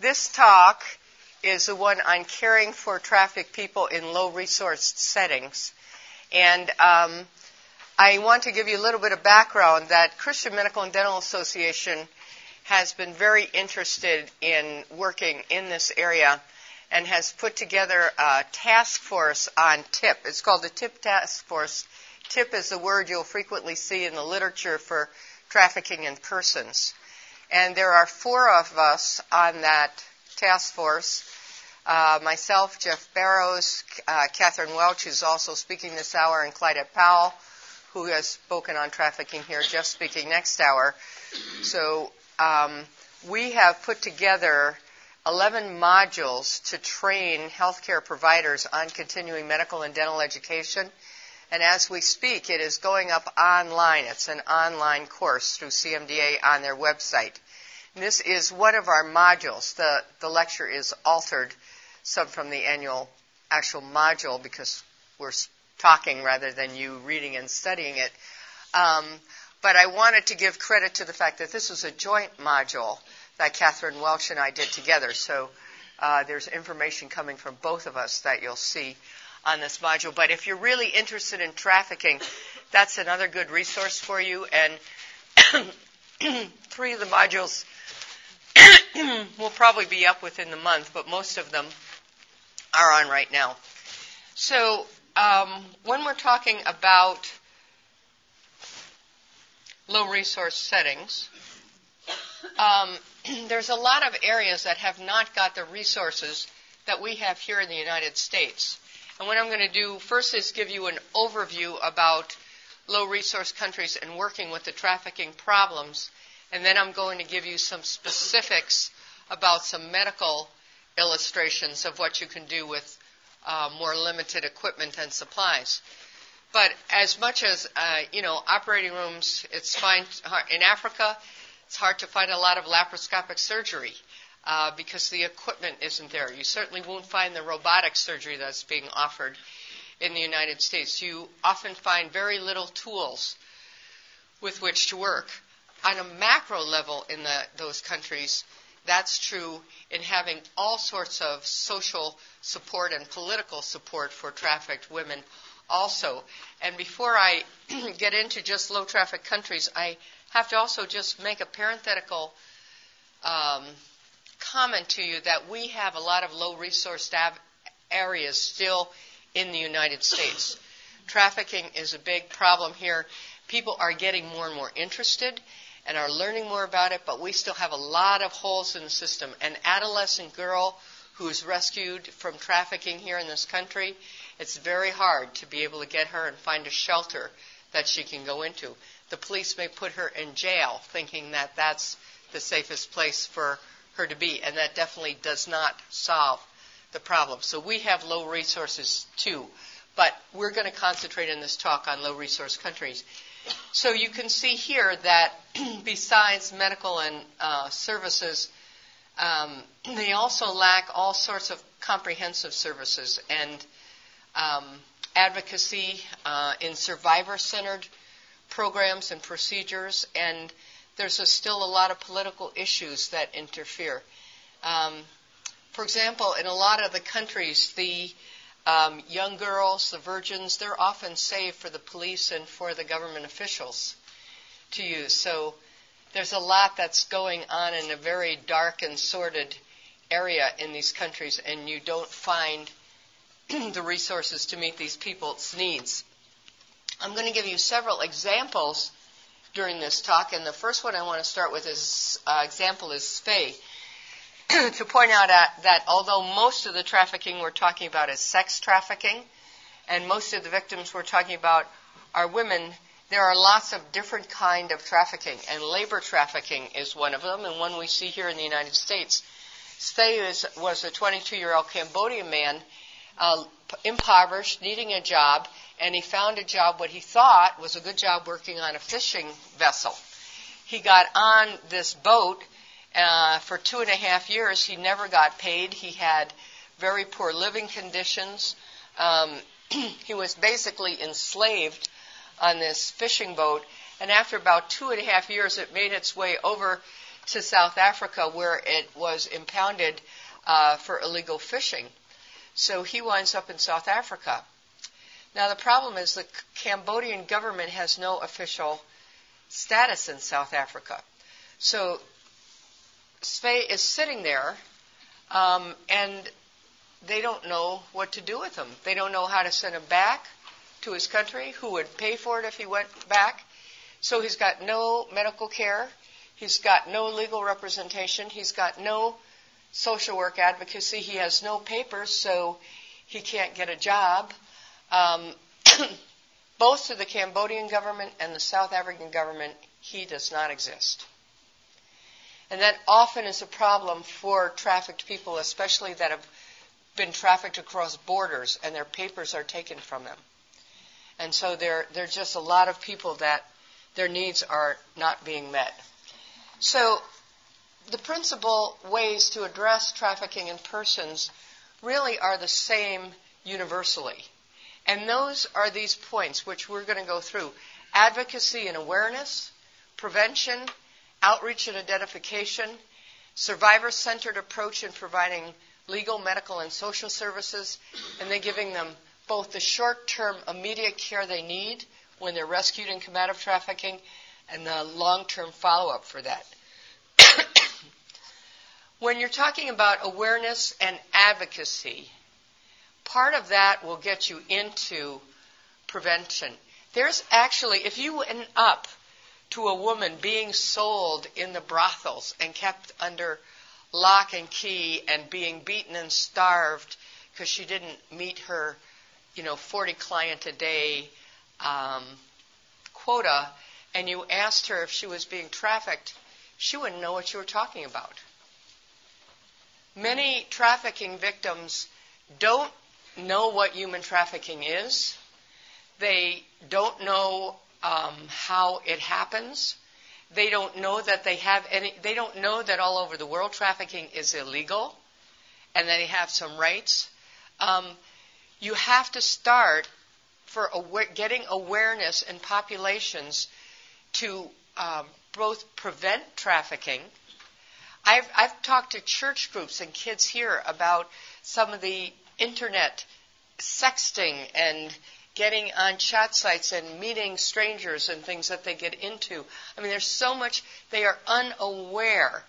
This talk is the one on caring for trafficked people in low resource settings. And um, I want to give you a little bit of background that Christian Medical and Dental Association has been very interested in working in this area and has put together a task force on TIP. It's called the TIP Task Force. TIP is a word you'll frequently see in the literature for trafficking in persons. And there are four of us on that task force. Uh, myself, Jeff Barrows, uh, Catherine Welch, who's also speaking this hour, and Clyde Powell, who has spoken on trafficking here, Jeff speaking next hour. So um, we have put together 11 modules to train healthcare providers on continuing medical and dental education. And as we speak, it is going up online. It's an online course through CMDA on their website. This is one of our modules. The, the lecture is altered some from the annual actual module because we're talking rather than you reading and studying it. Um, but I wanted to give credit to the fact that this was a joint module that Catherine Welch and I did together. So uh, there's information coming from both of us that you'll see on this module. But if you're really interested in trafficking, that's another good resource for you. And three of the modules will probably be up within the month, but most of them are on right now. So um, when we're talking about low resource settings, um, there's a lot of areas that have not got the resources that we have here in the United States. And what I'm going to do first is give you an overview about low resource countries and working with the trafficking problems. And then I'm going to give you some specifics about some medical illustrations of what you can do with uh, more limited equipment and supplies. But as much as, uh, you know, operating rooms, it's fine. In Africa, it's hard to find a lot of laparoscopic surgery uh, because the equipment isn't there. You certainly won't find the robotic surgery that's being offered in the United States. You often find very little tools with which to work. On a macro level in the, those countries, that's true in having all sorts of social support and political support for trafficked women also. And before I get into just low traffic countries, I have to also just make a parenthetical um, comment to you that we have a lot of low resource areas still in the United States. Trafficking is a big problem here. People are getting more and more interested and are learning more about it, but we still have a lot of holes in the system. An adolescent girl who's rescued from trafficking here in this country, it's very hard to be able to get her and find a shelter that she can go into. The police may put her in jail thinking that that's the safest place for her to be, and that definitely does not solve the problem. So we have low resources too, but we're going to concentrate in this talk on low resource countries. So you can see here that besides medical and uh, services, um, they also lack all sorts of comprehensive services and um, advocacy uh, in survivor centered programs and procedures, and there's a, still a lot of political issues that interfere. Um, for example, in a lot of the countries, the um, young girls, the virgins, they're often saved for the police and for the government officials to use. So there's a lot that's going on in a very dark and sordid area in these countries, and you don't find the resources to meet these people's needs. I'm going to give you several examples during this talk, and the first one I want to start with is uh, example is Svay. to point out that although most of the trafficking we're talking about is sex trafficking, and most of the victims we're talking about are women, there are lots of different kind of trafficking, and labor trafficking is one of them, and one we see here in the United States. Svay was a 22-year-old Cambodian man, uh, impoverished, needing a job, and he found a job, what he thought was a good job working on a fishing vessel. He got on this boat uh, for two and a half years. He never got paid. He had very poor living conditions. Um, he was basically enslaved on this fishing boat. And after about two and a half years, it made its way over to South Africa where it was impounded uh, for illegal fishing. So he winds up in South Africa. Now the problem is the Cambodian government has no official status in South Africa. So Svay is sitting there, um, and they don't know what to do with him. They don't know how to send him back to his country, who would pay for it if he went back. So he's got no medical care. He's got no legal representation. He's got no social work advocacy. He has no papers, so he can't get a job. Um, both to the Cambodian government and the South African government, he does not exist. And that often is a problem for trafficked people, especially that have been trafficked across borders and their papers are taken from them. And so there, there are just a lot of people that their needs are not being met. So the principal ways to address trafficking in persons really are the same universally. And those are these points which we're going to go through advocacy and awareness, prevention, outreach and identification, survivor centered approach in providing legal, medical, and social services, and then giving them both the short term immediate care they need when they're rescued and come out of trafficking and the long term follow up for that. When you're talking about awareness and advocacy, part of that will get you into prevention. There's actually, if you went up to a woman being sold in the brothels and kept under lock and key and being beaten and starved because she didn't meet her, you know, 40 client a day um, quota, and you asked her if she was being trafficked, she wouldn't know what you were talking about. Many trafficking victims don't know what human trafficking is. They don't know um, how it happens. They don't know that they have any. They don't know that all over the world trafficking is illegal, and that they have some rights. Um, you have to start for aware, getting awareness in populations to um, both prevent trafficking. I've, I've talked to church groups and kids here about some of the internet sexting and getting on chat sites and meeting strangers and things that they get into. I mean, there's so much, they are unaware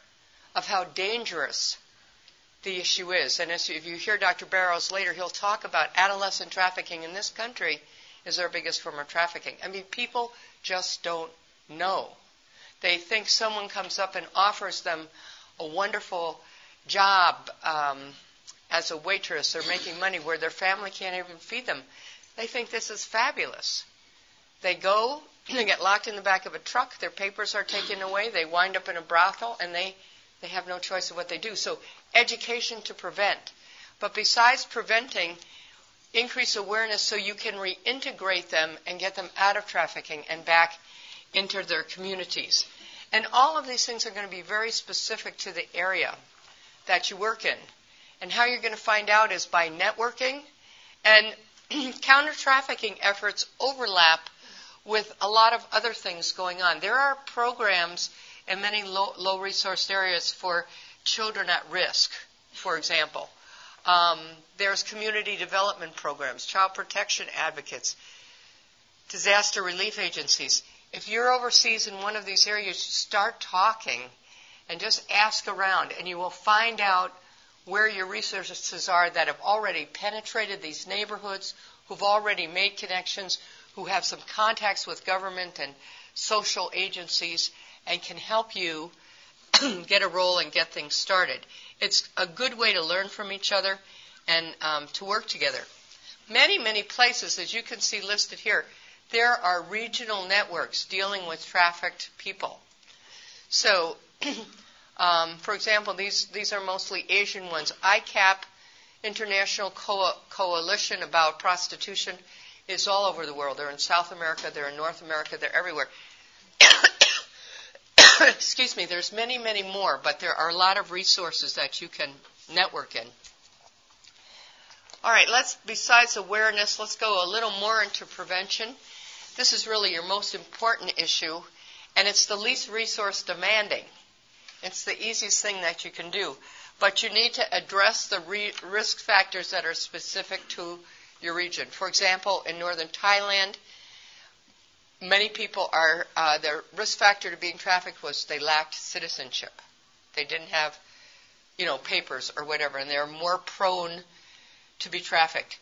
of how dangerous the issue is. And as, if you hear Dr. Barrows later, he'll talk about adolescent trafficking in this country is our biggest form of trafficking. I mean, people just don't know. They think someone comes up and offers them a wonderful job um, as a waitress or making money where their family can't even feed them. They think this is fabulous. They go, they get locked in the back of a truck, their papers are taken away, they wind up in a brothel, and they, they have no choice of what they do. So, education to prevent. But besides preventing, increase awareness so you can reintegrate them and get them out of trafficking and back into their communities. And all of these things are going to be very specific to the area that you work in. And how you're going to find out is by networking and counter trafficking efforts overlap with a lot of other things going on. There are programs in many low, low resource areas for children at risk, for example. Um, there's community development programs, child protection advocates, disaster relief agencies. If you're overseas in one of these areas, start talking and just ask around, and you will find out where your resources are that have already penetrated these neighborhoods, who've already made connections, who have some contacts with government and social agencies, and can help you get a role and get things started. It's a good way to learn from each other and um, to work together. Many, many places, as you can see listed here, there are regional networks dealing with trafficked people. So, um, for example, these, these are mostly Asian ones. ICAP, International Co- Coalition About Prostitution, is all over the world. They're in South America, they're in North America, they're everywhere. Excuse me, there's many, many more, but there are a lot of resources that you can network in. All right, let's, besides awareness, let's go a little more into prevention. This is really your most important issue, and it's the least resource demanding. It's the easiest thing that you can do. But you need to address the re- risk factors that are specific to your region. For example, in northern Thailand, many people are, uh, their risk factor to being trafficked was they lacked citizenship. They didn't have, you know, papers or whatever, and they're more prone to be trafficked.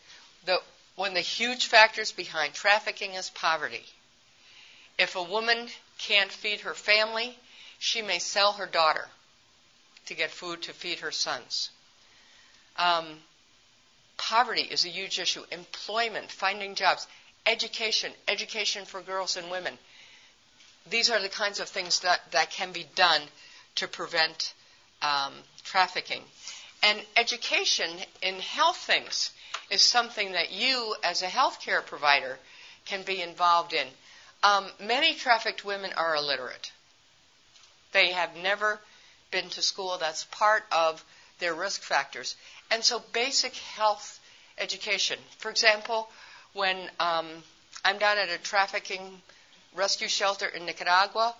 The, one of the huge factors behind trafficking is poverty. If a woman can't feed her family, she may sell her daughter to get food to feed her sons. Um, poverty is a huge issue. Employment, finding jobs, education, education for girls and women. These are the kinds of things that, that can be done to prevent um, trafficking. And education in health things is something that you, as a healthcare provider, can be involved in. Um, many trafficked women are illiterate. They have never been to school. That's part of their risk factors. And so, basic health education. For example, when um, I'm down at a trafficking rescue shelter in Nicaragua,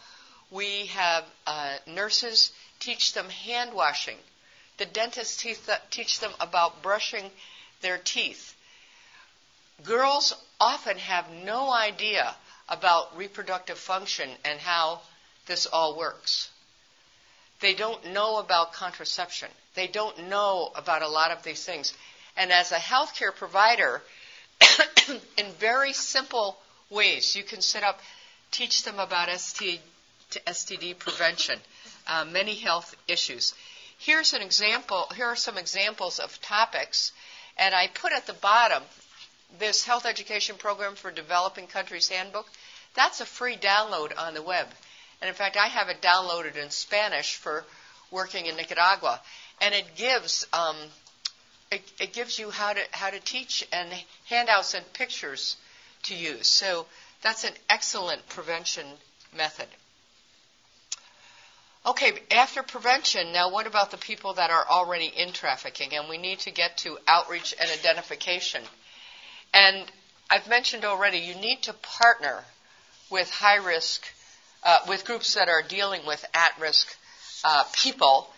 we have uh, nurses teach them hand washing. The dentists teach, teach them about brushing their teeth. Girls often have no idea about reproductive function and how this all works. They don't know about contraception. They don't know about a lot of these things. And as a healthcare provider, in very simple ways, you can set up, teach them about ST, STD prevention, uh, many health issues. Here's an example. Here are some examples of topics, and I put at the bottom this health education program for developing countries handbook. That's a free download on the web. And in fact, I have it downloaded in Spanish for working in Nicaragua. And it gives um, it, it, gives you how to how to teach and handouts and pictures to use. So that's an excellent prevention method. Okay, after prevention, now what about the people that are already in trafficking? And we need to get to outreach and identification. And I've mentioned already, you need to partner with high risk, uh, with groups that are dealing with at risk uh, people.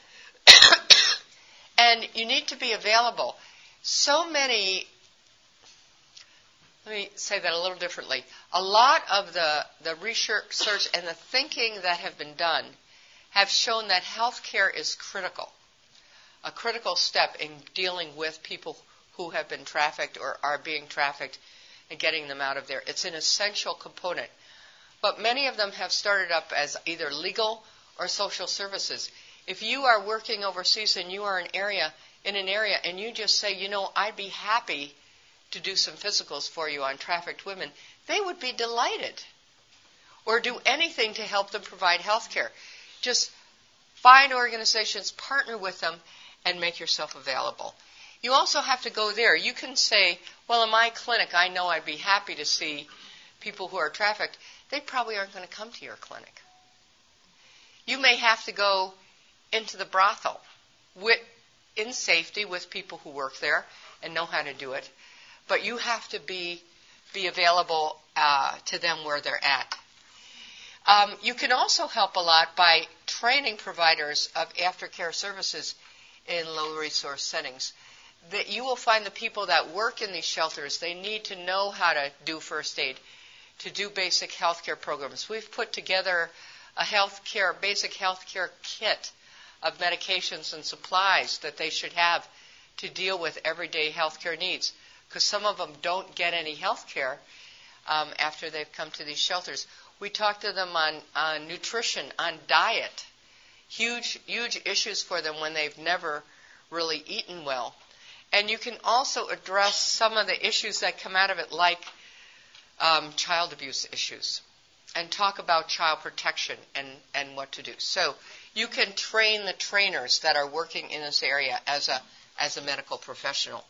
and you need to be available. So many, let me say that a little differently. A lot of the, the research and the thinking that have been done have shown that healthcare is critical, a critical step in dealing with people who have been trafficked or are being trafficked and getting them out of there. It's an essential component but many of them have started up as either legal or social services. If you are working overseas and you are an area in an area and you just say, you know, I'd be happy to do some physicals for you on trafficked women, they would be delighted. Or do anything to help them provide health care. Just find organizations, partner with them, and make yourself available. You also have to go there. You can say, well, in my clinic, I know I'd be happy to see people who are trafficked they probably aren't going to come to your clinic. You may have to go into the brothel with, in safety with people who work there and know how to do it, but you have to be be available uh, to them where they're at. Um, you can also help a lot by training providers of aftercare services in low resource settings. That you will find the people that work in these shelters, they need to know how to do first aid to do basic healthcare programs. We've put together a healthcare, basic healthcare kit of medications and supplies that they should have to deal with everyday healthcare needs. Because some of them don't get any healthcare um, after they've come to these shelters. We talk to them on, on nutrition, on diet. Huge, huge issues for them when they've never really eaten well. And you can also address some of the issues that come out of it, like um, child abuse issues and talk about child protection and, and what to do. So you can train the trainers that are working in this area as a, as a medical professional.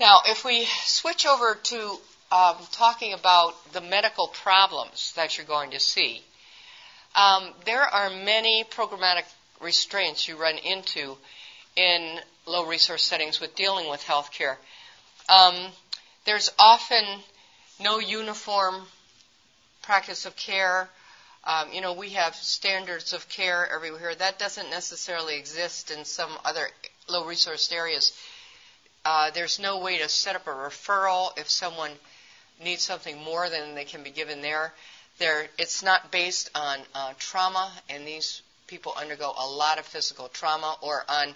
Now, if we switch over to um, talking about the medical problems that you're going to see, um, there are many programmatic restraints you run into in low resource settings with dealing with healthcare. Um, there's often no uniform practice of care. Um, you know, we have standards of care everywhere. That doesn't necessarily exist in some other low resourced areas. Uh, there's no way to set up a referral if someone needs something more than they can be given there. There, it's not based on uh, trauma, and these people undergo a lot of physical trauma, or on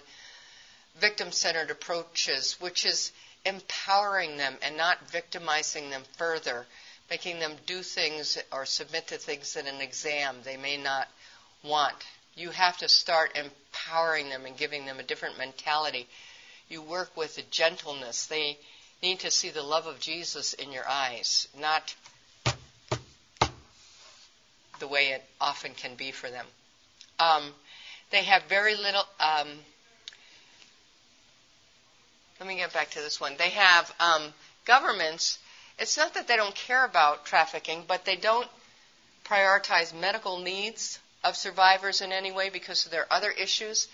victim-centered approaches, which is empowering them and not victimizing them further making them do things or submit to things in an exam they may not want. You have to start empowering them and giving them a different mentality. You work with a gentleness. They need to see the love of Jesus in your eyes, not the way it often can be for them. Um, they have very little. Um, let me get back to this one. They have um, governments it's not that they don't care about trafficking, but they don't prioritize medical needs of survivors in any way because of their other issues.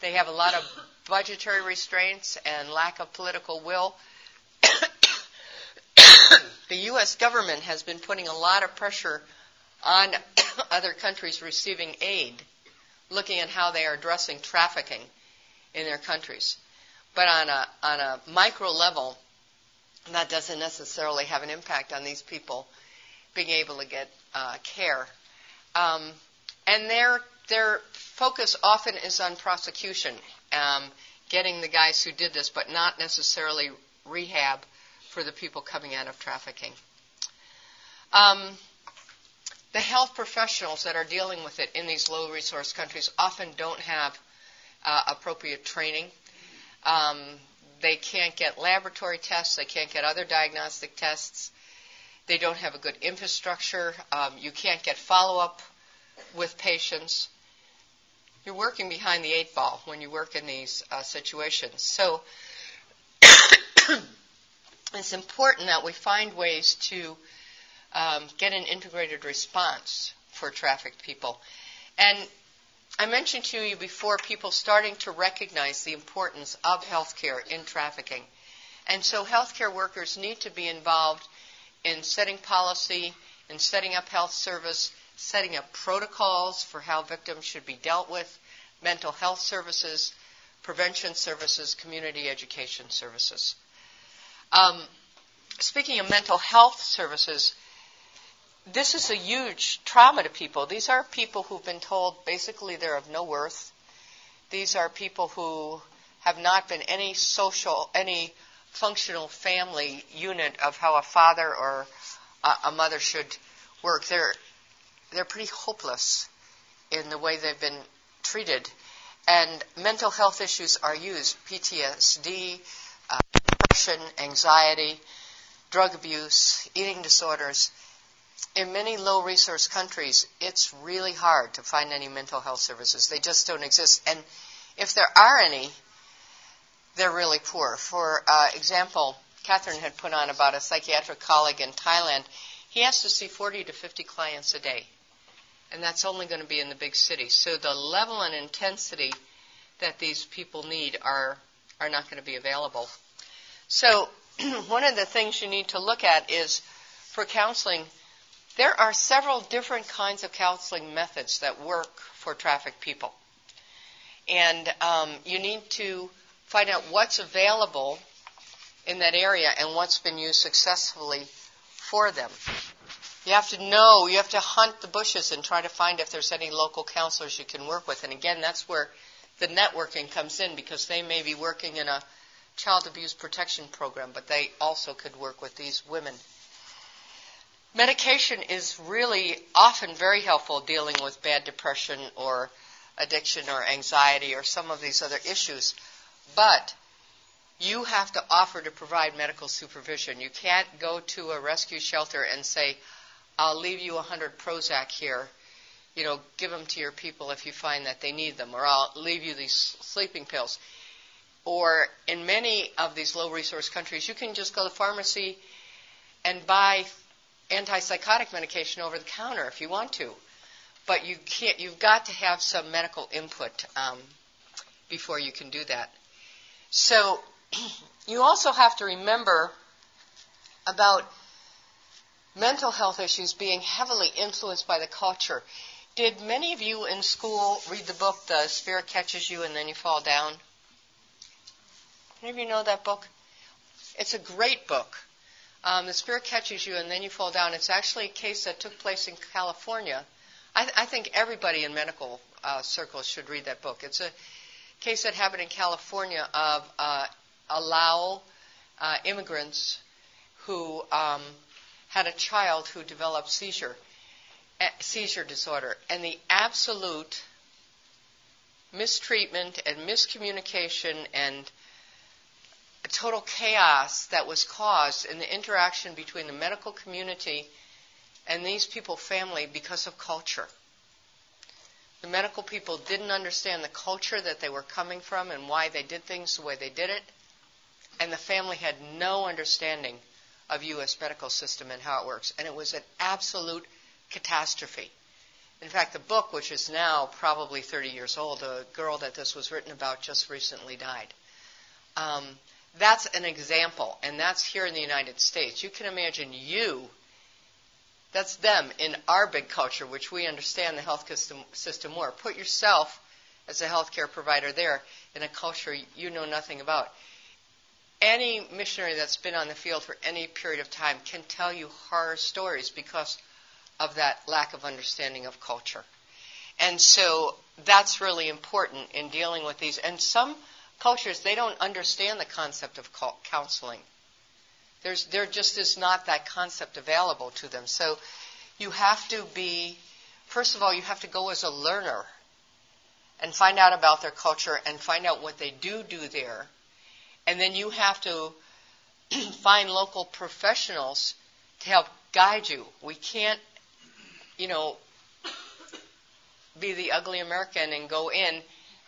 They have a lot of budgetary restraints and lack of political will. The U.S. government has been putting a lot of pressure on other countries receiving aid, looking at how they are addressing trafficking in their countries. But on a, on a micro level, that doesn't necessarily have an impact on these people being able to get uh, care. Um, and their their focus often is on prosecution, um, getting the guys who did this, but not necessarily rehab for the people coming out of trafficking. Um, the health professionals that are dealing with it in these low resource countries often don't have uh, appropriate training. Um, they can't get laboratory tests, they can't get other diagnostic tests, they don't have a good infrastructure, um, you can't get follow up with patients. You're working behind the eight ball when you work in these uh, situations. So it's important that we find ways to um, get an integrated response for trafficked people. And I mentioned to you before people starting to recognize the importance of healthcare in trafficking. And so healthcare workers need to be involved in setting policy, in setting up health service, setting up protocols for how victims should be dealt with, mental health services, prevention services, community education services. Um, speaking of mental health services, this is a huge trauma to people. These are people who've been told basically they're of no worth. These are people who have not been any social, any functional family unit of how a father or a, mother should work. They're they're pretty hopeless in the way they've been treated, and mental health issues are used: PTSD, uh, depression, anxiety, drug abuse, eating disorders in many low resource countries, it's really hard to find any mental health services. They just don't exist. And if there are any, they're really poor. For uh, example, Catherine had put on about a psychiatric colleague in Thailand. He has to see 40 to 50 clients a day. And that's only going to be in the big cities. So the level and intensity that these people need are, are not going to be available. So one of the things you need to look at is for counseling – there are several different kinds of counseling methods that work for trafficked people. And um, you need to find out what's available in that area and what's been used successfully for them. You have to know, you have to hunt the bushes and try to find if there's any local counselors you can work with. And again, that's where the networking comes in because they may be working in a child abuse protection program, but they also could work with these women Medication is really often very helpful dealing with bad depression or addiction or anxiety or some of these other issues. But you have to offer to provide medical supervision. You can't go to a rescue shelter and say, I'll leave you 100 Prozac here. You know, give them to your people if you find that they need them, or I'll leave you these sleeping pills. Or in many of these low resource countries, you can just go to the pharmacy and buy antipsychotic medication over the counter if you want to, but you can't. You've got to have some medical input um, before you can do that. So you also have to remember about mental health issues being heavily influenced by the culture. Did many of you in school read the book The Spirit Catches You and Then You Fall Down? Any of you know that book? It's a great book. Um, the Spirit Catches You and Then You Fall Down. It's actually a case that took place in California. I, th- I think everybody in medical uh, circles should read that book. It's a case that happened in California of uh, allow uh, immigrants who um, had a child who developed seizure seizure disorder and the absolute mistreatment and miscommunication and total chaos that was caused in the interaction between the medical community and these people family because of culture the medical people didn't understand the culture that they were coming from and why they did things the way they did it and the family had no understanding of U.S. medical system and how it works. And it was an absolute catastrophe. In fact, the book, which is now probably 30 years old, the girl that this was written about just recently died. Um, that's an example, and that's here in the United States. You can imagine you, that's them in our big culture, which we understand the health system, system more. Put yourself as a healthcare provider there in a culture you know nothing about any missionary that's been on the field for any period of time can tell you horror stories because of that lack of understanding of culture. And so that's really important in dealing with these. And some cultures, they don't understand the concept of counseling. There's, there just is not that concept available to them. So you have to be, first of all, you have to go as a learner and find out about their culture and find out what they do do there and then you have to find local professionals to help guide you. We can't, you know, be the ugly American and go in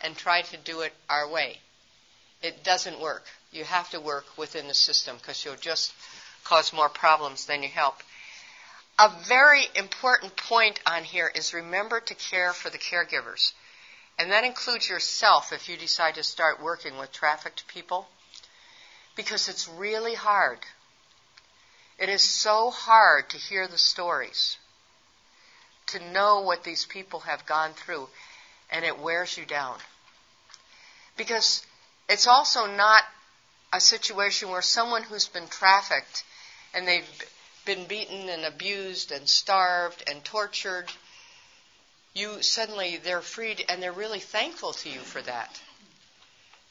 and try to do it our way. It doesn't work. You have to work within the system because you'll just cause more problems than you help. A very important point on here is remember to care for the caregivers. And that includes yourself if you decide to start working with trafficked people because it's really hard. It is so hard to hear the stories, to know what these people have gone through, and it wears you down. Because it's also not a situation where someone who's been trafficked and they've been beaten and abused and starved and tortured, you suddenly they're freed and they're really thankful to you for that.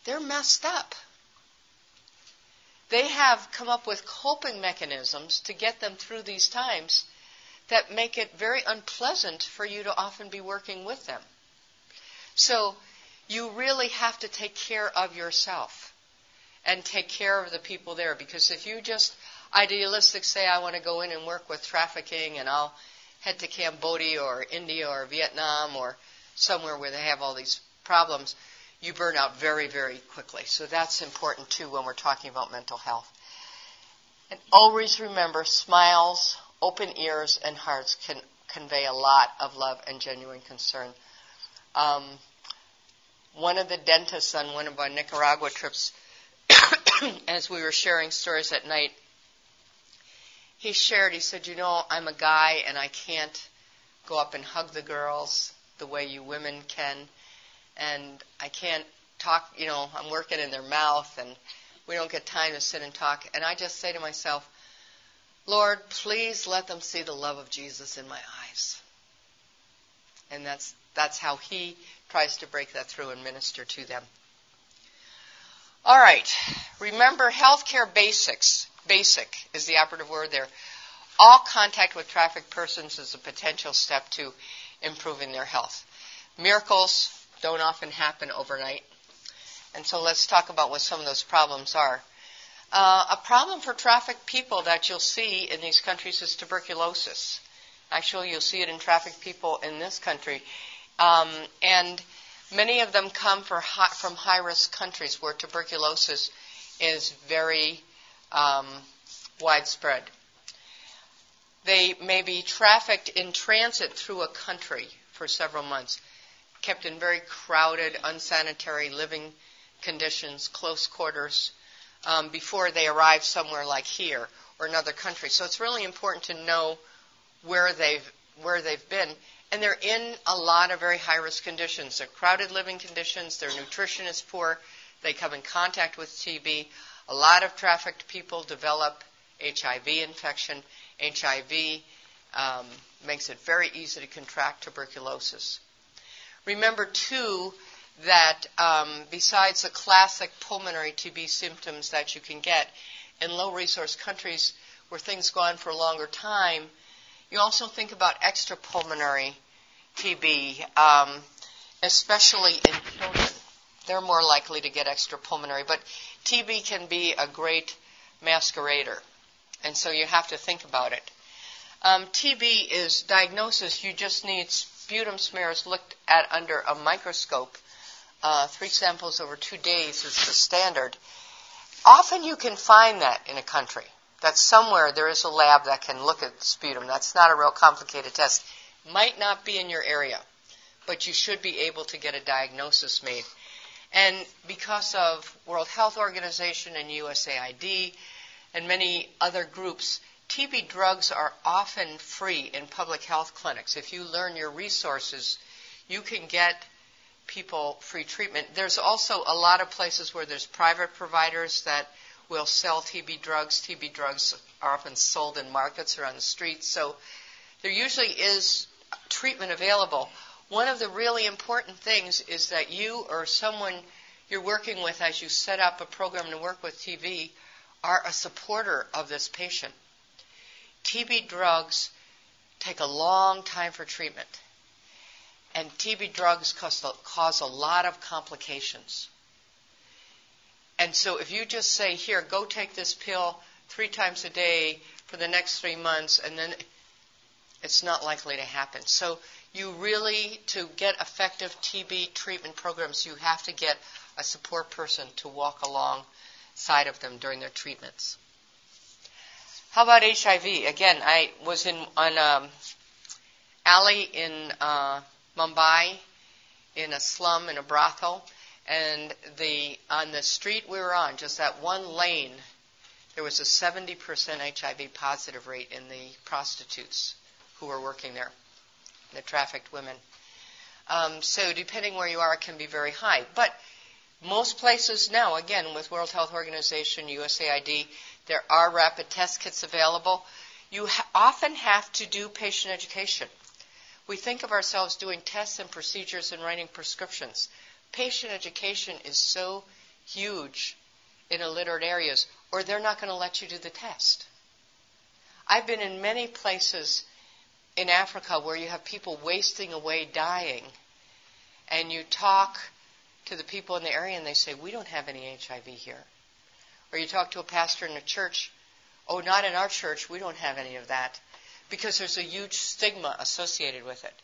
They're messed up. They have come up with coping mechanisms to get them through these times that make it very unpleasant for you to often be working with them. So you really have to take care of yourself and take care of the people there because if you just idealistic say I want to go in and work with trafficking and I'll head to Cambodia or India or Vietnam or somewhere where they have all these problems, you burn out very, very quickly. So that's important too when we're talking about mental health. And always remember smiles, open ears, and hearts can convey a lot of love and genuine concern. Um, one of the dentists on one of our Nicaragua trips, as we were sharing stories at night, he shared, he said, You know, I'm a guy and I can't go up and hug the girls the way you women can and I can't talk, you know, I'm working in their mouth and we don't get time to sit and talk. And I just say to myself, Lord, please let them see the love of Jesus in my eyes. And that's, that's how he tries to break that through and minister to them. All right. Remember healthcare basics. Basic is the operative word there. All contact with trafficked persons is a potential step to improving their health. Miracles, don't often happen overnight. And so let's talk about what some of those problems are. Uh, a problem for trafficked people that you'll see in these countries is tuberculosis. Actually, you'll see it in trafficked people in this country. Um, and many of them come high, from high risk countries where tuberculosis is very um, widespread. They may be trafficked in transit through a country for several months kept in very crowded, unsanitary living conditions, close quarters, um, before they arrive somewhere like here, or another country. So it's really important to know where they've where they've been. And they're in a lot of very high risk conditions. They're crowded living conditions, their nutrition is poor, they come in contact with TB. A lot of trafficked people develop HIV infection. HIV um, makes it very easy to contract tuberculosis. Remember, too, that um, besides the classic pulmonary TB symptoms that you can get in low resource countries where things go on for a longer time, you also think about extrapulmonary TB, um, especially in children. They're more likely to get extrapulmonary, but TB can be a great masquerader, and so you have to think about it. Um, TB is diagnosis. You just need sputum smears looked at under a microscope uh, three samples over two days is the standard. Often you can find that in a country. That somewhere there is a lab that can look at sputum. That's not a real complicated test. Might not be in your area, but you should be able to get a diagnosis made. And because of World Health Organization and USAID and many other groups, TB drugs are often free in public health clinics. If you learn your resources, you can get people free treatment. There's also a lot of places where there's private providers that will sell TB drugs. TB drugs are often sold in markets or on the streets. So there usually is treatment available. One of the really important things is that you or someone you're working with as you set up a program to work with TB are a supporter of this patient. TB drugs take a long time for treatment. And TB drugs cause, cause a lot of complications. And so if you just say, here, go take this pill three times a day for the next three months, and then it's not likely to happen. So you really, to get effective TB treatment programs, you have to get a support person to walk alongside of them during their treatments. How about HIV? Again, I was in on um, alley in uh, Mumbai in a slum in a brothel, and the on the street we were on, just that one lane, there was a 70% HIV positive rate in the prostitutes who were working there, the trafficked women. Um, so depending where you are, it can be very high. But most places now, again, with World Health Organization, USAID, there are rapid test kits available. You ha- often have to do patient education we think of ourselves doing tests and procedures and writing prescriptions. Patient education is so huge in illiterate areas, or they're not going to let you do the test. I've been in many places in Africa where you have people wasting away dying, and you talk to the people in the area and they say, We don't have any HIV here. Or you talk to a pastor in a church, Oh, not in our church, we don't have any of that because there's a huge stigma associated with it.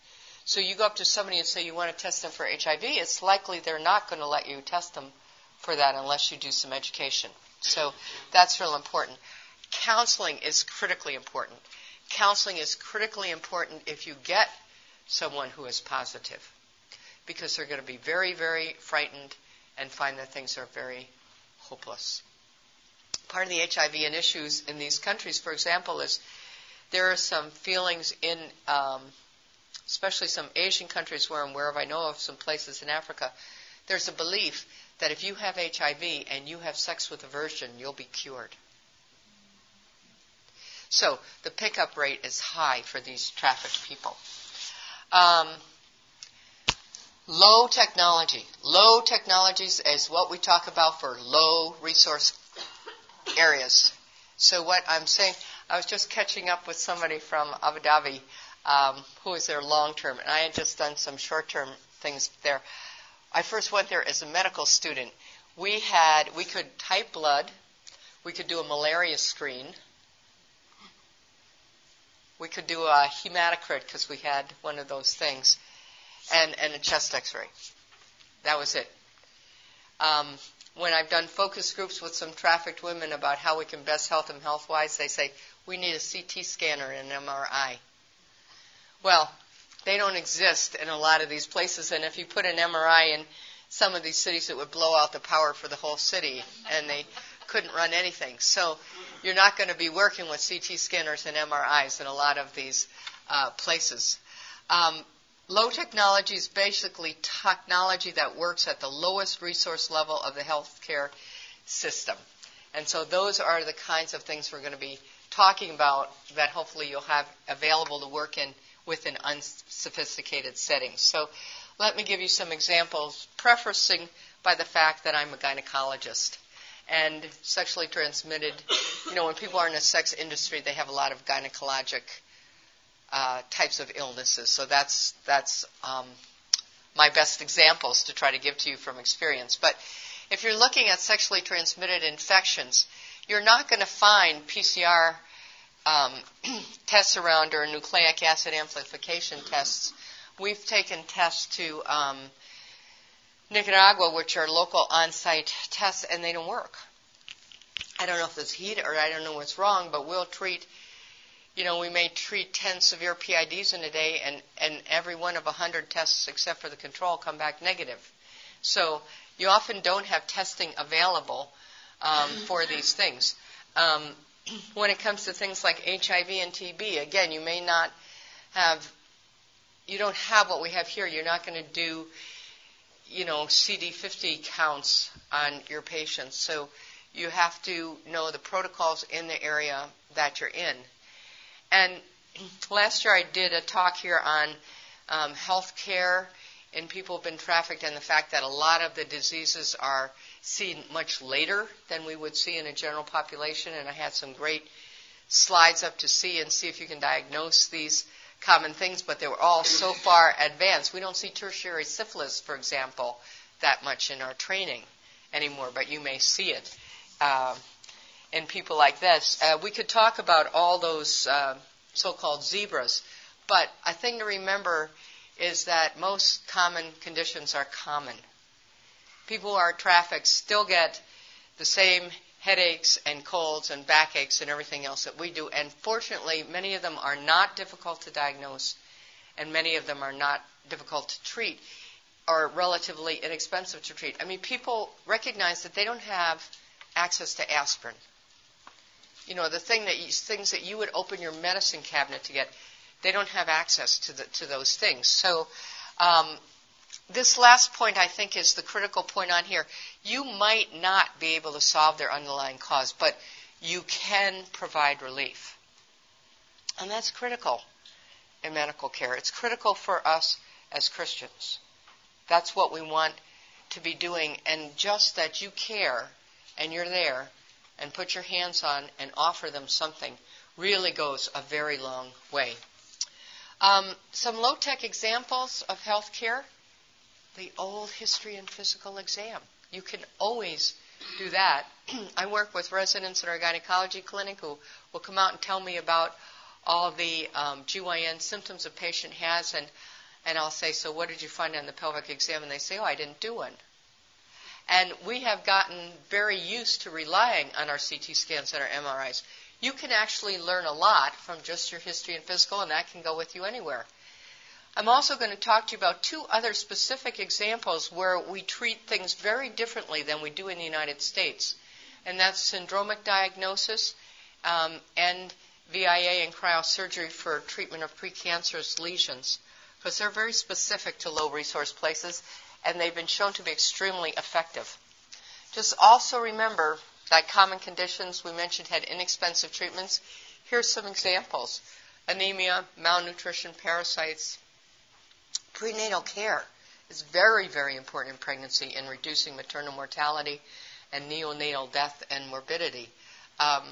So you go up to somebody and say you want to test them for HIV, it's likely they're not going to let you test them for that unless you do some education. So that's real important. Counseling is critically important. Counseling is critically important if you get someone who is positive because they're going to be very, very frightened and find that things are very hopeless. Part of the HIV and issues in these countries, for example, is there are some feelings in, um, especially some Asian countries where I'm aware of, I know of some places in Africa, there's a belief that if you have HIV and you have sex with a virgin, you'll be cured. So the pickup rate is high for these trafficked people. Um, low technology. Low technologies is what we talk about for low resource areas. So what I'm saying, I was just catching up with somebody from Abu Dhabi um, who was there long term, and I had just done some short term things there. I first went there as a medical student. We had we could type blood, we could do a malaria screen, we could do a hematocrit because we had one of those things, and and a chest X-ray. That was it. Um, when I've done focus groups with some trafficked women about how we can best help them health wise, they say, we need a CT scanner and an MRI. Well, they don't exist in a lot of these places, and if you put an MRI in some of these cities, it would blow out the power for the whole city. And they couldn't run anything. So you're not going to be working with CT scanners and MRIs in a lot of these uh, places. Um, low technology is basically technology that works at the lowest resource level of the healthcare system. And so those are the kinds of things we're going to be talking about that hopefully you'll have available to work in within unsophisticated setting. So let me give you some examples, prefacing by the fact that I'm a gynecologist and sexually transmitted. You know, when people are in the sex industry, they have a lot of gynecologic uh, types of illnesses. So that's that's um, my best examples to try to give to you from experience. But if you're looking at sexually transmitted infections, you're not going to find PCR um, tests around or nucleic acid amplification tests. We've taken tests to um, Nicaragua, which are local on-site tests, and they don't work. I don't know if it's heat or I don't know what's wrong, but we'll treat, you know, we may treat 10 severe PIDs in a day, and, and every one of 100 tests except for the control come back negative. So you often don't have testing available um, for these things. Um, when it comes to things like HIV and TB, again, you may not have, you don't have what we have here. You're not going to do you know, CD50 counts on your patients. So you have to know the protocols in the area that you're in. And last year I did a talk here on um, health care and people have been trafficked and the fact that a lot of the diseases are seen much later than we would see in a general population. And I had some great slides up to see and see if you can diagnose these common things, but they were all so far advanced. We don't see tertiary syphilis, for example, that much in our training anymore, but you may see it uh, in people like this. Uh, we could talk about all those uh, so-called zebras, but a thing to remember is that most common conditions are common. People who are trafficked still get the same headaches and colds and backaches and everything else that we do. And fortunately, many of them are not difficult to diagnose, and many of them are not difficult to treat or relatively inexpensive to treat. I mean, people recognize that they don't have access to aspirin. You know, the thing that you, things that you would open your medicine cabinet to get, they don't have access to the, to those things. So um, this last point, I think, is the critical point on here. You might not be able to solve their underlying cause, but you can provide relief. And that's critical in medical care. It's critical for us as Christians. That's what we want to be doing. And just that you care and you're there and put your hands on and offer them something really goes a very long way. Um, some low tech examples of health care the old history and physical exam. You can always do that. I work with residents in our gynecology clinic who will come out and tell me about all the um, GYN symptoms a patient has, and and I'll say, so what did you find on the pelvic exam? And they say, oh, I didn't do one. And we have gotten very used to relying on our CT scans and our MRIs. You can actually learn a lot from just your history and physical, and that can go with you anywhere. I'm also going to talk to you about two other specific examples where we treat things very differently than we do in the United States. And that's syndromic diagnosis um, and VIA and cryosurgery for treatment of precancerous lesions. Because they're very specific to low resource places and they've been shown to be extremely effective. Just also remember that common conditions we mentioned had inexpensive treatments. Here's some examples anemia, malnutrition, parasites, Prenatal care is very, very important in pregnancy in reducing maternal mortality and neonatal death and morbidity. Um,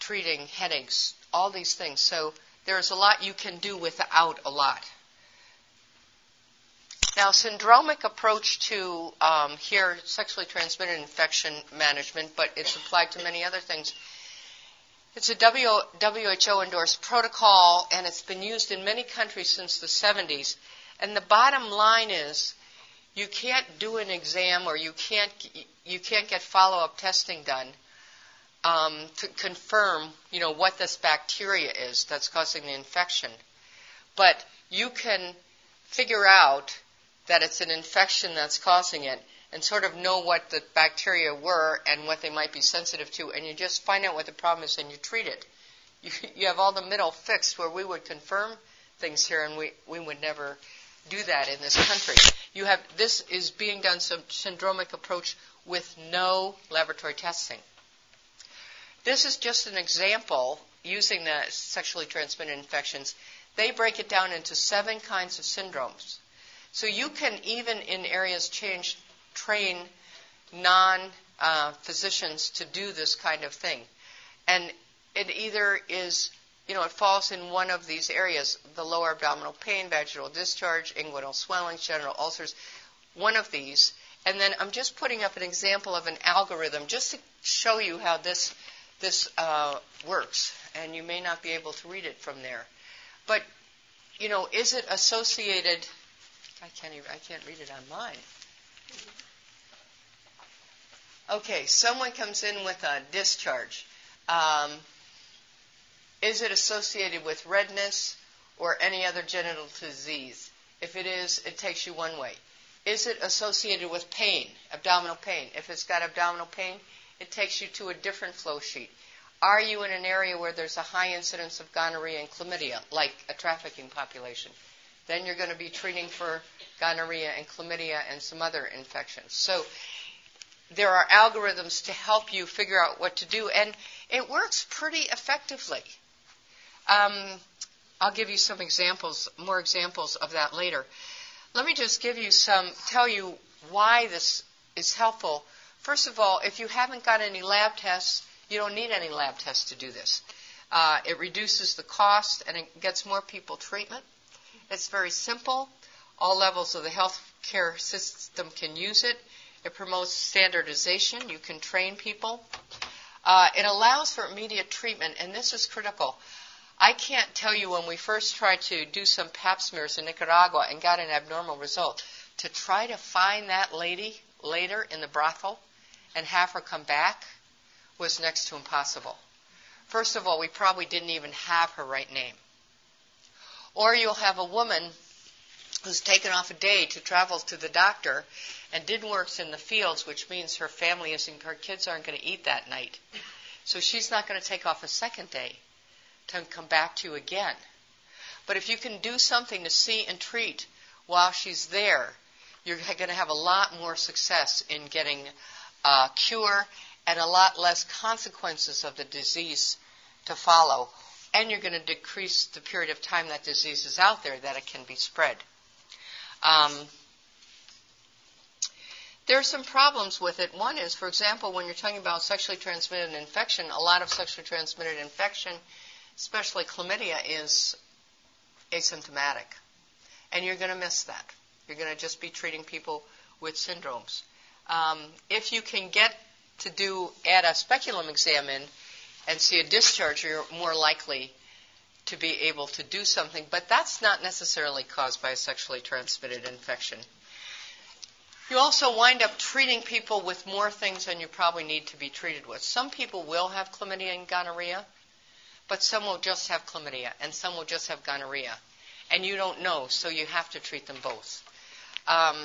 treating headaches, all these things. So there's a lot you can do without a lot. Now, syndromic approach to um, here sexually transmitted infection management, but it's applied to many other things. It's a WHO endorsed protocol, and it's been used in many countries since the 70s. And the bottom line is, you can't do an exam or you can't you can't get follow-up testing done um, to confirm, you know, what this bacteria is that's causing the infection. But you can figure out that it's an infection that's causing it, and sort of know what the bacteria were and what they might be sensitive to, and you just find out what the problem is and you treat it. You, you have all the middle fixed where we would confirm things here, and we, we would never do that in this country. You have this is being done some syndromic approach with no laboratory testing. This is just an example using the sexually transmitted infections. They break it down into seven kinds of syndromes. So you can even in areas change train non uh, physicians to do this kind of thing. And it either is, you know, it falls in one of these areas the lower abdominal pain, vaginal discharge, inguinal swelling, genital ulcers, one of these. And then I'm just putting up an example of an algorithm just to show you how this, this uh, works. And you may not be able to read it from there. But, you know, is it associated? I can't even, I can't read it on mine. Okay, someone comes in with a discharge. Um, is it associated with redness or any other genital disease? If it is, it takes you one way. Is it associated with pain, abdominal pain? If it's got abdominal pain, it takes you to a different flow sheet. Are you in an area where there's a high incidence of gonorrhea and chlamydia, like a trafficking population? Then you're going to be treating for gonorrhea and chlamydia and some other infections. So there are algorithms to help you figure out what to do, and it works pretty effectively. Um, I'll give you some examples, more examples of that later. Let me just give you some, tell you why this is helpful. First of all, if you haven't got any lab tests, you don't need any lab tests to do this. Uh, it reduces the cost and it gets more people treatment. It's very simple. All levels of the healthcare system can use it. It promotes standardization. You can train people. Uh, it allows for immediate treatment, and this is critical. I can't tell you when we first tried to do some pap smears in Nicaragua and got an abnormal result. To try to find that lady later in the brothel and have her come back was next to impossible. First of all, we probably didn't even have her right name. Or you'll have a woman who's taken off a day to travel to the doctor and did works in the fields, which means her family isn't, her kids aren't going to eat that night. So she's not going to take off a second day to come back to you again. But if you can do something to see and treat while she's there, you're going to have a lot more success in getting a cure and a lot less consequences of the disease to follow. And you're going to decrease the period of time that disease is out there that it can be spread. Um, there are some problems with it. One is, for example, when you're talking about sexually transmitted infection, a lot of sexually transmitted infection, especially chlamydia, is asymptomatic. And you're going to miss that. You're going to just be treating people with syndromes. Um, if you can get to do add a speculum exam in and see a discharge, you're more likely to be able to do something. But that's not necessarily caused by a sexually transmitted infection. You also wind up treating people with more things than you probably need to be treated with. Some people will have chlamydia and gonorrhea, but some will just have chlamydia, and some will just have gonorrhea. And you don't know, so you have to treat them both. Um,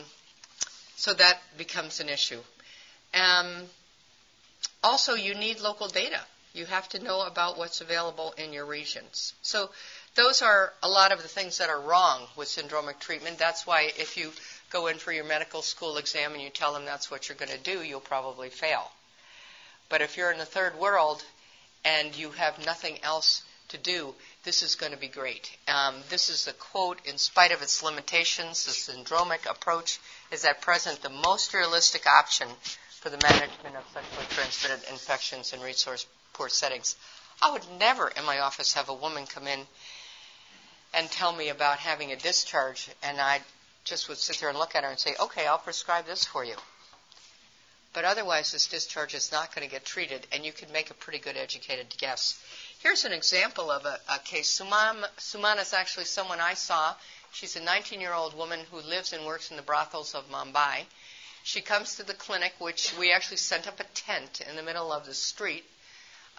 so that becomes an issue. Um, also, you need local data. You have to know about what's available in your regions. So, those are a lot of the things that are wrong with syndromic treatment. That's why if you go in for your medical school exam and you tell them that's what you're going to do, you'll probably fail. But if you're in the third world and you have nothing else to do, this is going to be great. Um, this is a quote in spite of its limitations, the syndromic approach is at present the most realistic option for the management of sexually transmitted infections and resource poor settings. I would never in my office have a woman come in and tell me about having a discharge and I just would sit there and look at her and say, okay, I'll prescribe this for you. But otherwise, this discharge is not going to get treated, and you can make a pretty good educated guess. Here's an example of a, a case. Suman, Suman is actually someone I saw. She's a 19 year old woman who lives and works in the brothels of Mumbai. She comes to the clinic, which we actually sent up a tent in the middle of the street,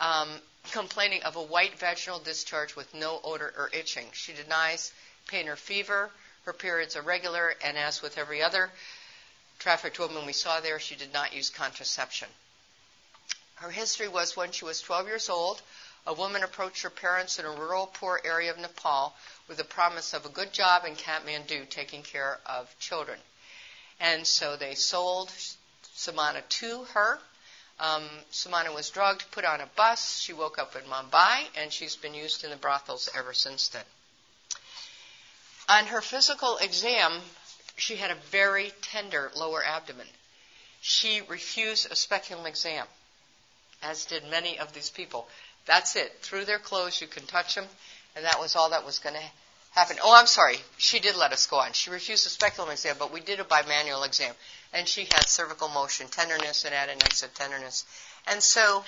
um, complaining of a white vaginal discharge with no odor or itching. She denies pain or fever. Her periods are regular, and as with every other trafficked woman we saw there, she did not use contraception. Her history was when she was 12 years old, a woman approached her parents in a rural, poor area of Nepal with the promise of a good job in Kathmandu taking care of children. And so they sold Samana to her. Um, Samana was drugged, put on a bus. She woke up in Mumbai, and she's been used in the brothels ever since then. On her physical exam, she had a very tender lower abdomen. She refused a speculum exam, as did many of these people. That's it. Through their clothes, you can touch them, and that was all that was going to happen. Oh, I'm sorry. She did let us go on. She refused a speculum exam, but we did a bimanual exam, and she had cervical motion tenderness and adnexal tenderness. And so,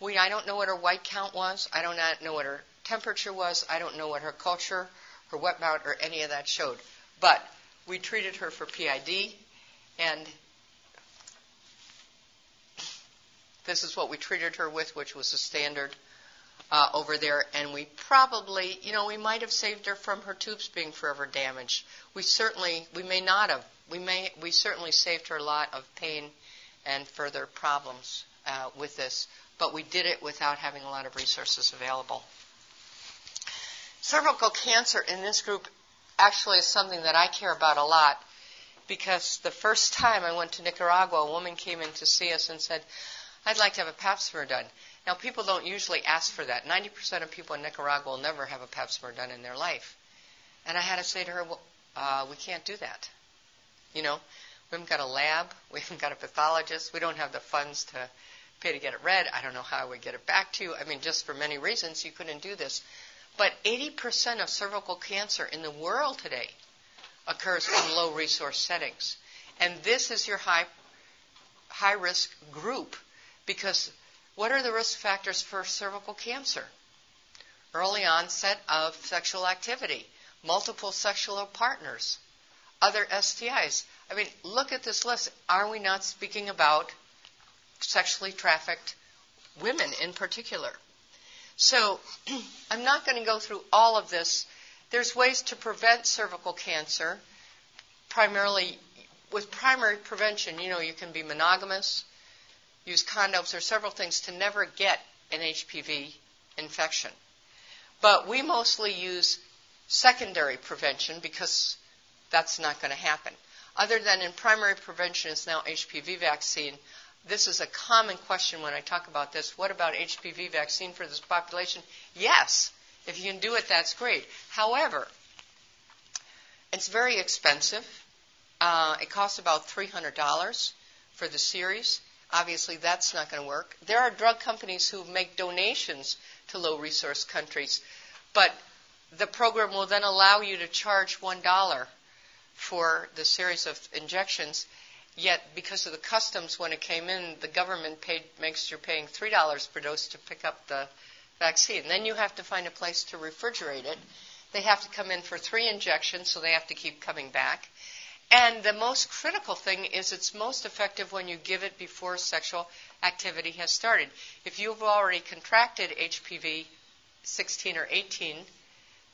we, I don't know what her white count was. I don't know what her temperature was. I don't know what her culture, her wet mount, or any of that showed. But we treated her for PID, and this is what we treated her with, which was the standard uh, over there. And we probably, you know, we might have saved her from her tubes being forever damaged. We certainly, we may not have. We may, we certainly saved her a lot of pain and further problems uh, with this, but we did it without having a lot of resources available. Cervical cancer in this group actually is something that I care about a lot because the first time I went to Nicaragua, a woman came in to see us and said, I'd like to have a pap smear done. Now, people don't usually ask for that. 90% of people in Nicaragua will never have a pap smear done in their life. And I had to say to her, well, uh, we can't do that. You know, we haven't got a lab, we haven't got a pathologist, we don't have the funds to pay to get it read. I don't know how I would get it back to you. I mean, just for many reasons, you couldn't do this. But 80% of cervical cancer in the world today occurs in low resource settings. And this is your high, high risk group because what are the risk factors for cervical cancer? Early onset of sexual activity, multiple sexual partners, other STIs. I mean, look at this list. Are we not speaking about sexually trafficked women in particular? So I'm not going to go through all of this. There's ways to prevent cervical cancer, primarily with primary prevention. You know, you can be monogamous, use condoms, are several things to never get an HPV infection. But we mostly use secondary prevention because that's not going to happen. Other than in primary prevention is now HPV vaccine, this is a common question when I talk about this. What about HPV vaccine for this population? Yes. If you can do it, that's great. However, it's very expensive. Uh, it costs about $300 for the series. Obviously, that's not going to work. There are drug companies who make donations to low resource countries, but the program will then allow you to charge $1 for the series of injections Yet, because of the customs when it came in, the government paid, makes you're paying three dollars per dose to pick up the vaccine. Then you have to find a place to refrigerate it. They have to come in for three injections, so they have to keep coming back. And the most critical thing is it's most effective when you give it before sexual activity has started. If you've already contracted HPV 16 or 18,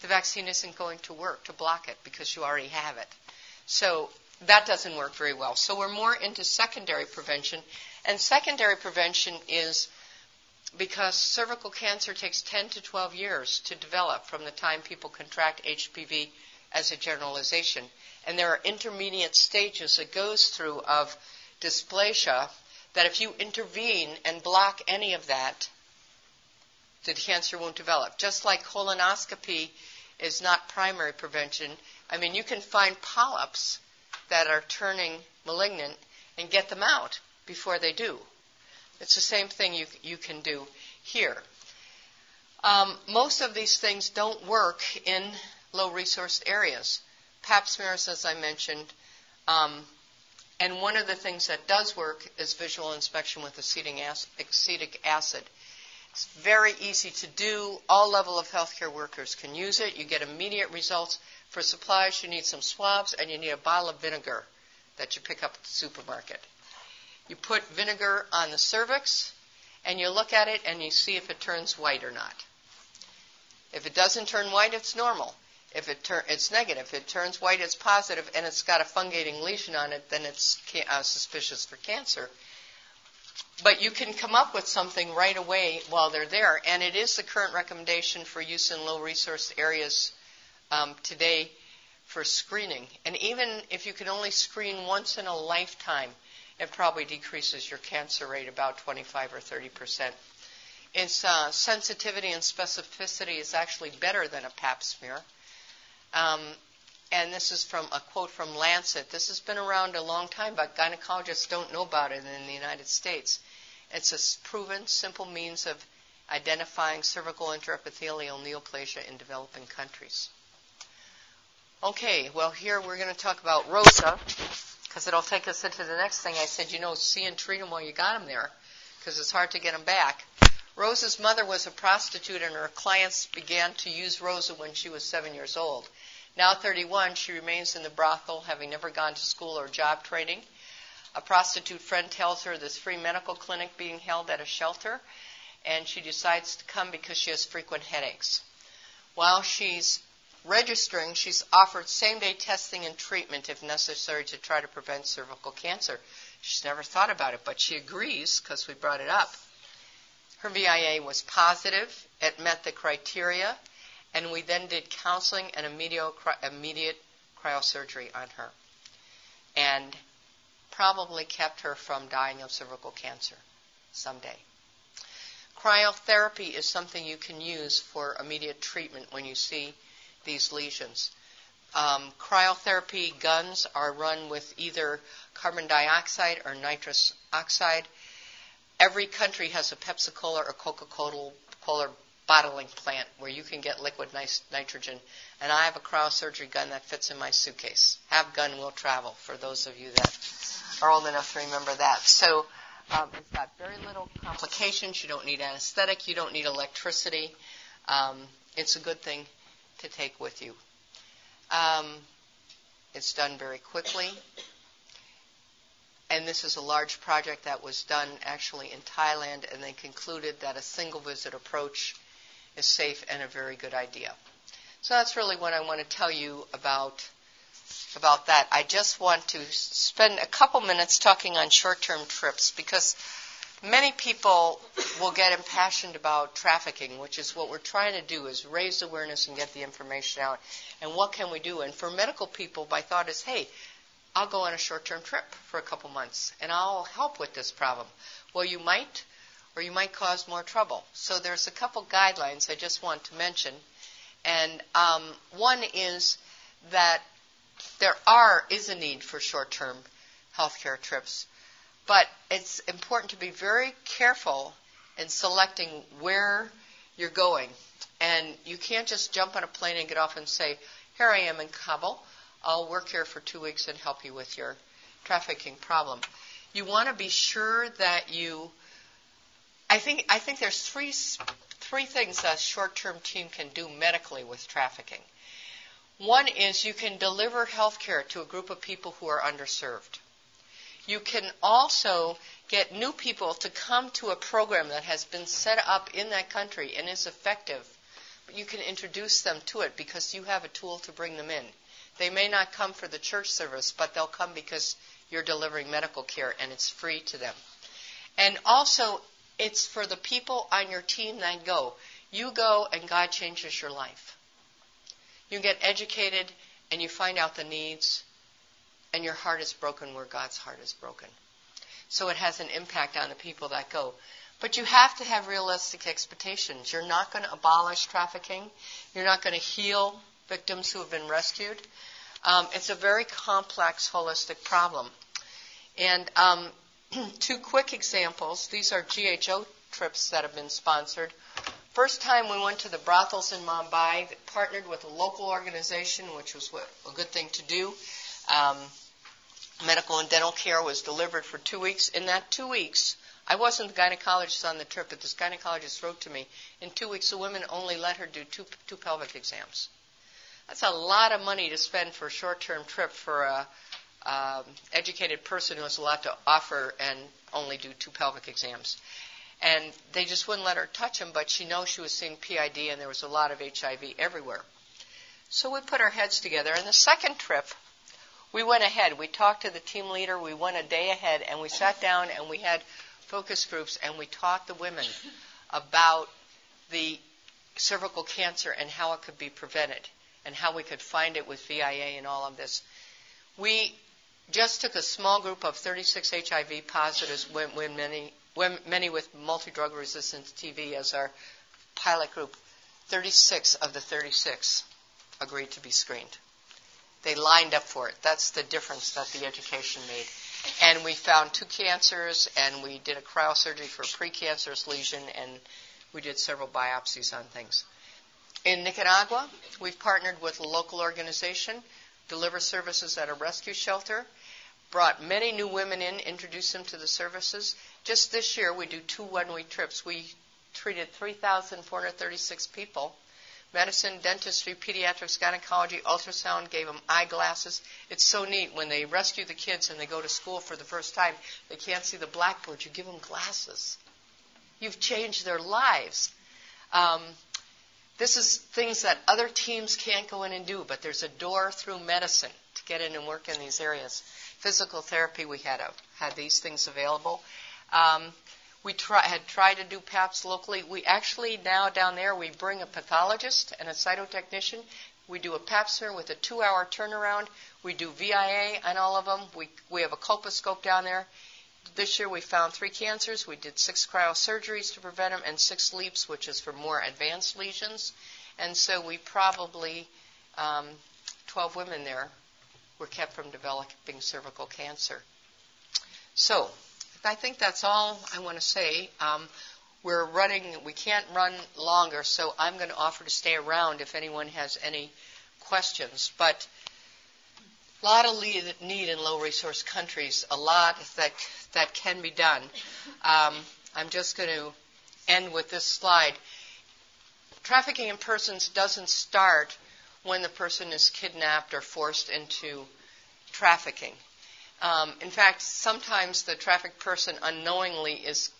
the vaccine isn't going to work to block it because you already have it. So that doesn't work very well. So we're more into secondary prevention. And secondary prevention is because cervical cancer takes 10 to 12 years to develop from the time people contract HPV as a generalization. And there are intermediate stages it goes through of dysplasia that if you intervene and block any of that, the cancer won't develop. Just like colonoscopy is not primary prevention. I mean, you can find polyps that are turning malignant and get them out before they do. It's the same thing you, you can do here. Um, most of these things don't work in low resource areas. Pap smears, as I mentioned, um, and one of the things that does work is visual inspection with acetic acid. It's very easy to do. All level of healthcare workers can use it. You get immediate results. For supplies, you need some swabs and you need a bottle of vinegar that you pick up at the supermarket. You put vinegar on the cervix and you look at it and you see if it turns white or not. If it doesn't turn white, it's normal. If it it's negative. If it turns white, it's positive, and it's got a fungating lesion on it, then it's ca- uh, suspicious for cancer. But you can come up with something right away while they're there, and it is the current recommendation for use in low resource areas um, today for screening. And even if you can only screen once in a lifetime, it probably decreases your cancer rate about 25 or 30 percent. Its uh, sensitivity and specificity is actually better than a pap smear. Um, and this is from a quote from Lancet. This has been around a long time, but gynecologists don't know about it in the United States. It's a proven, simple means of identifying cervical intraepithelial neoplasia in developing countries. Okay, well, here we're going to talk about ROSA, because it'll take us into the next thing. I said, you know, see and treat them while you got them there, because it's hard to get them back. Rosa's mother was a prostitute, and her clients began to use Rosa when she was seven years old. Now 31, she remains in the brothel, having never gone to school or job training. A prostitute friend tells her this free medical clinic being held at a shelter, and she decides to come because she has frequent headaches. While she's registering, she's offered same day testing and treatment if necessary to try to prevent cervical cancer. She's never thought about it, but she agrees because we brought it up. Her VIA was positive, it met the criteria, and we then did counseling and immediate, cryosurgery on her. And probably kept her from dying of cervical cancer someday. Cryotherapy is something you can use for immediate treatment when you see these lesions. Um, cryotherapy guns are run with either carbon dioxide or nitrous oxide every country has a Pepsi Cola or Coca Cola bottling plant where you can get liquid nitrogen. And I have a cryosurgery gun that fits in my suitcase. Have gun will travel for those of you that are old enough to remember that. So um, it's got very little complications. You don't need anesthetic. You don't need electricity. Um, it's a good thing to take with you. Um, it's done very quickly and this is a large project that was done actually in Thailand, and they concluded that a single visit approach is safe and a very good idea. So that's really what I want to tell you about about that. I just want to spend a couple minutes talking on short-term trips because many people will get impassioned about trafficking, which is what we're trying to do is raise awareness and get the information out. And what can we do? And for medical people, my thought is, hey, I'll go on a short term trip for a couple months and I'll help with this problem. Well, you might, or you might cause more trouble. So there's a couple guidelines I just want to mention. And um, one is that there are is a need for short term healthcare trips, but it's important to be very careful in selecting where you're going. And you can't just jump on a plane and get off and say, Here I am in Kabul. I'll work here for two weeks and help you with your trafficking problem. You want to be sure that you. I think I think there's three three things a short-term team can do medically with trafficking. One is you can deliver health care to a group of people who are underserved. You can also get new people to come to a program that has been set up in that country and is effective. But you can introduce them to it because you have a tool to bring them in. They may not come for the church service, but they'll come because you're delivering medical care and it's free to them. And also, it's for the people on your team that go. You go and God changes your life. You get educated and you find out the needs, and your heart is broken where God's heart is broken. So it has an impact on the people that go. But you have to have realistic expectations. You're not going to abolish trafficking. You're not going to heal victims who have been rescued. Um, it's a very complex, holistic problem. And um, two quick examples. These are GHO trips that have been sponsored. First time we went to the brothels in Mumbai, partnered with a local organization, which was a good thing to do. Um, medical and dental care was delivered for two weeks. In that two weeks, I wasn't the gynecologist on the trip, but this gynecologist wrote to me. In two weeks, the women only let her do two, two pelvic exams. That's a lot of money to spend for a short-term trip for a um, educated person who has a lot to offer and only do two pelvic exams. And they just wouldn't let her touch them, but she knows she was seeing PID and there was a lot of HIV everywhere. So we put our heads together. And the second trip, we went ahead. We talked to the team leader. We went a day ahead, and we sat down and we had focus groups, and we taught the women about the cervical cancer and how it could be prevented and how we could find it with VIA and all of this. We just took a small group of 36 HIV positives, when, many, many with multi-drug resistant TB as our pilot group. 36 of the 36 agreed to be screened. They lined up for it. That's the difference that the education made. And we found two cancers, and we did a cryosurgery for a precancerous lesion, and we did several biopsies on things. In Nicaragua, we've partnered with a local organization, deliver services at a rescue shelter, brought many new women in, introduced them to the services. Just this year, we do two one week trips. We treated 3,436 people. Medicine, dentistry, pediatrics, gynecology, ultrasound, gave them eyeglasses. It's so neat when they rescue the kids and they go to school for the first time, they can't see the blackboard. You give them glasses. You've changed their lives. Um, this is things that other teams can't go in and do, but there's a door through medicine to get in and work in these areas. Physical therapy, we had a, had these things available. Um, we try, had tried to do PAPs locally. We actually now down there we bring a pathologist and a cytotechnician. We do a PAP smear with a two-hour turnaround. We do VIA on all of them. We we have a colposcope down there. This year we found three cancers. We did six cryosurgeries to prevent them and six LEEPs, which is for more advanced lesions. And so we probably, um, 12 women there were kept from developing cervical cancer. So I think that's all I want to say. Um, we're running, we can't run longer, so I'm going to offer to stay around if anyone has any questions. But a lot of need in low resource countries, a lot that that can be done. Um, I'm just going to end with this slide. Trafficking in persons doesn't start when the person is kidnapped or forced into trafficking. Um, in fact, sometimes the trafficked person unknowingly is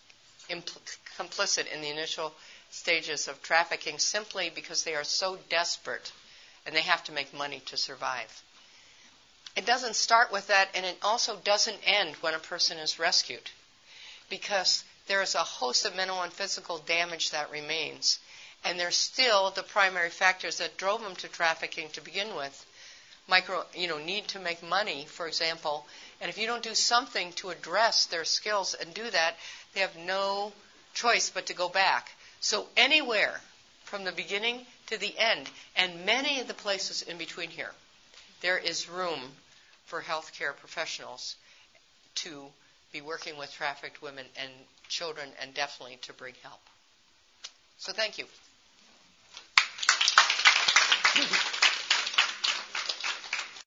impl- complicit in the initial stages of trafficking simply because they are so desperate and they have to make money to survive. It doesn't start with that, and it also doesn't end when a person is rescued because there is a host of mental and physical damage that remains. And there's still the primary factors that drove them to trafficking to begin with. Micro, you know, need to make money, for example. And if you don't do something to address their skills and do that, they have no choice but to go back. So anywhere from the beginning to the end, and many of the places in between here, there is room for healthcare professionals to be working with trafficked women and children and definitely to bring help. So thank you.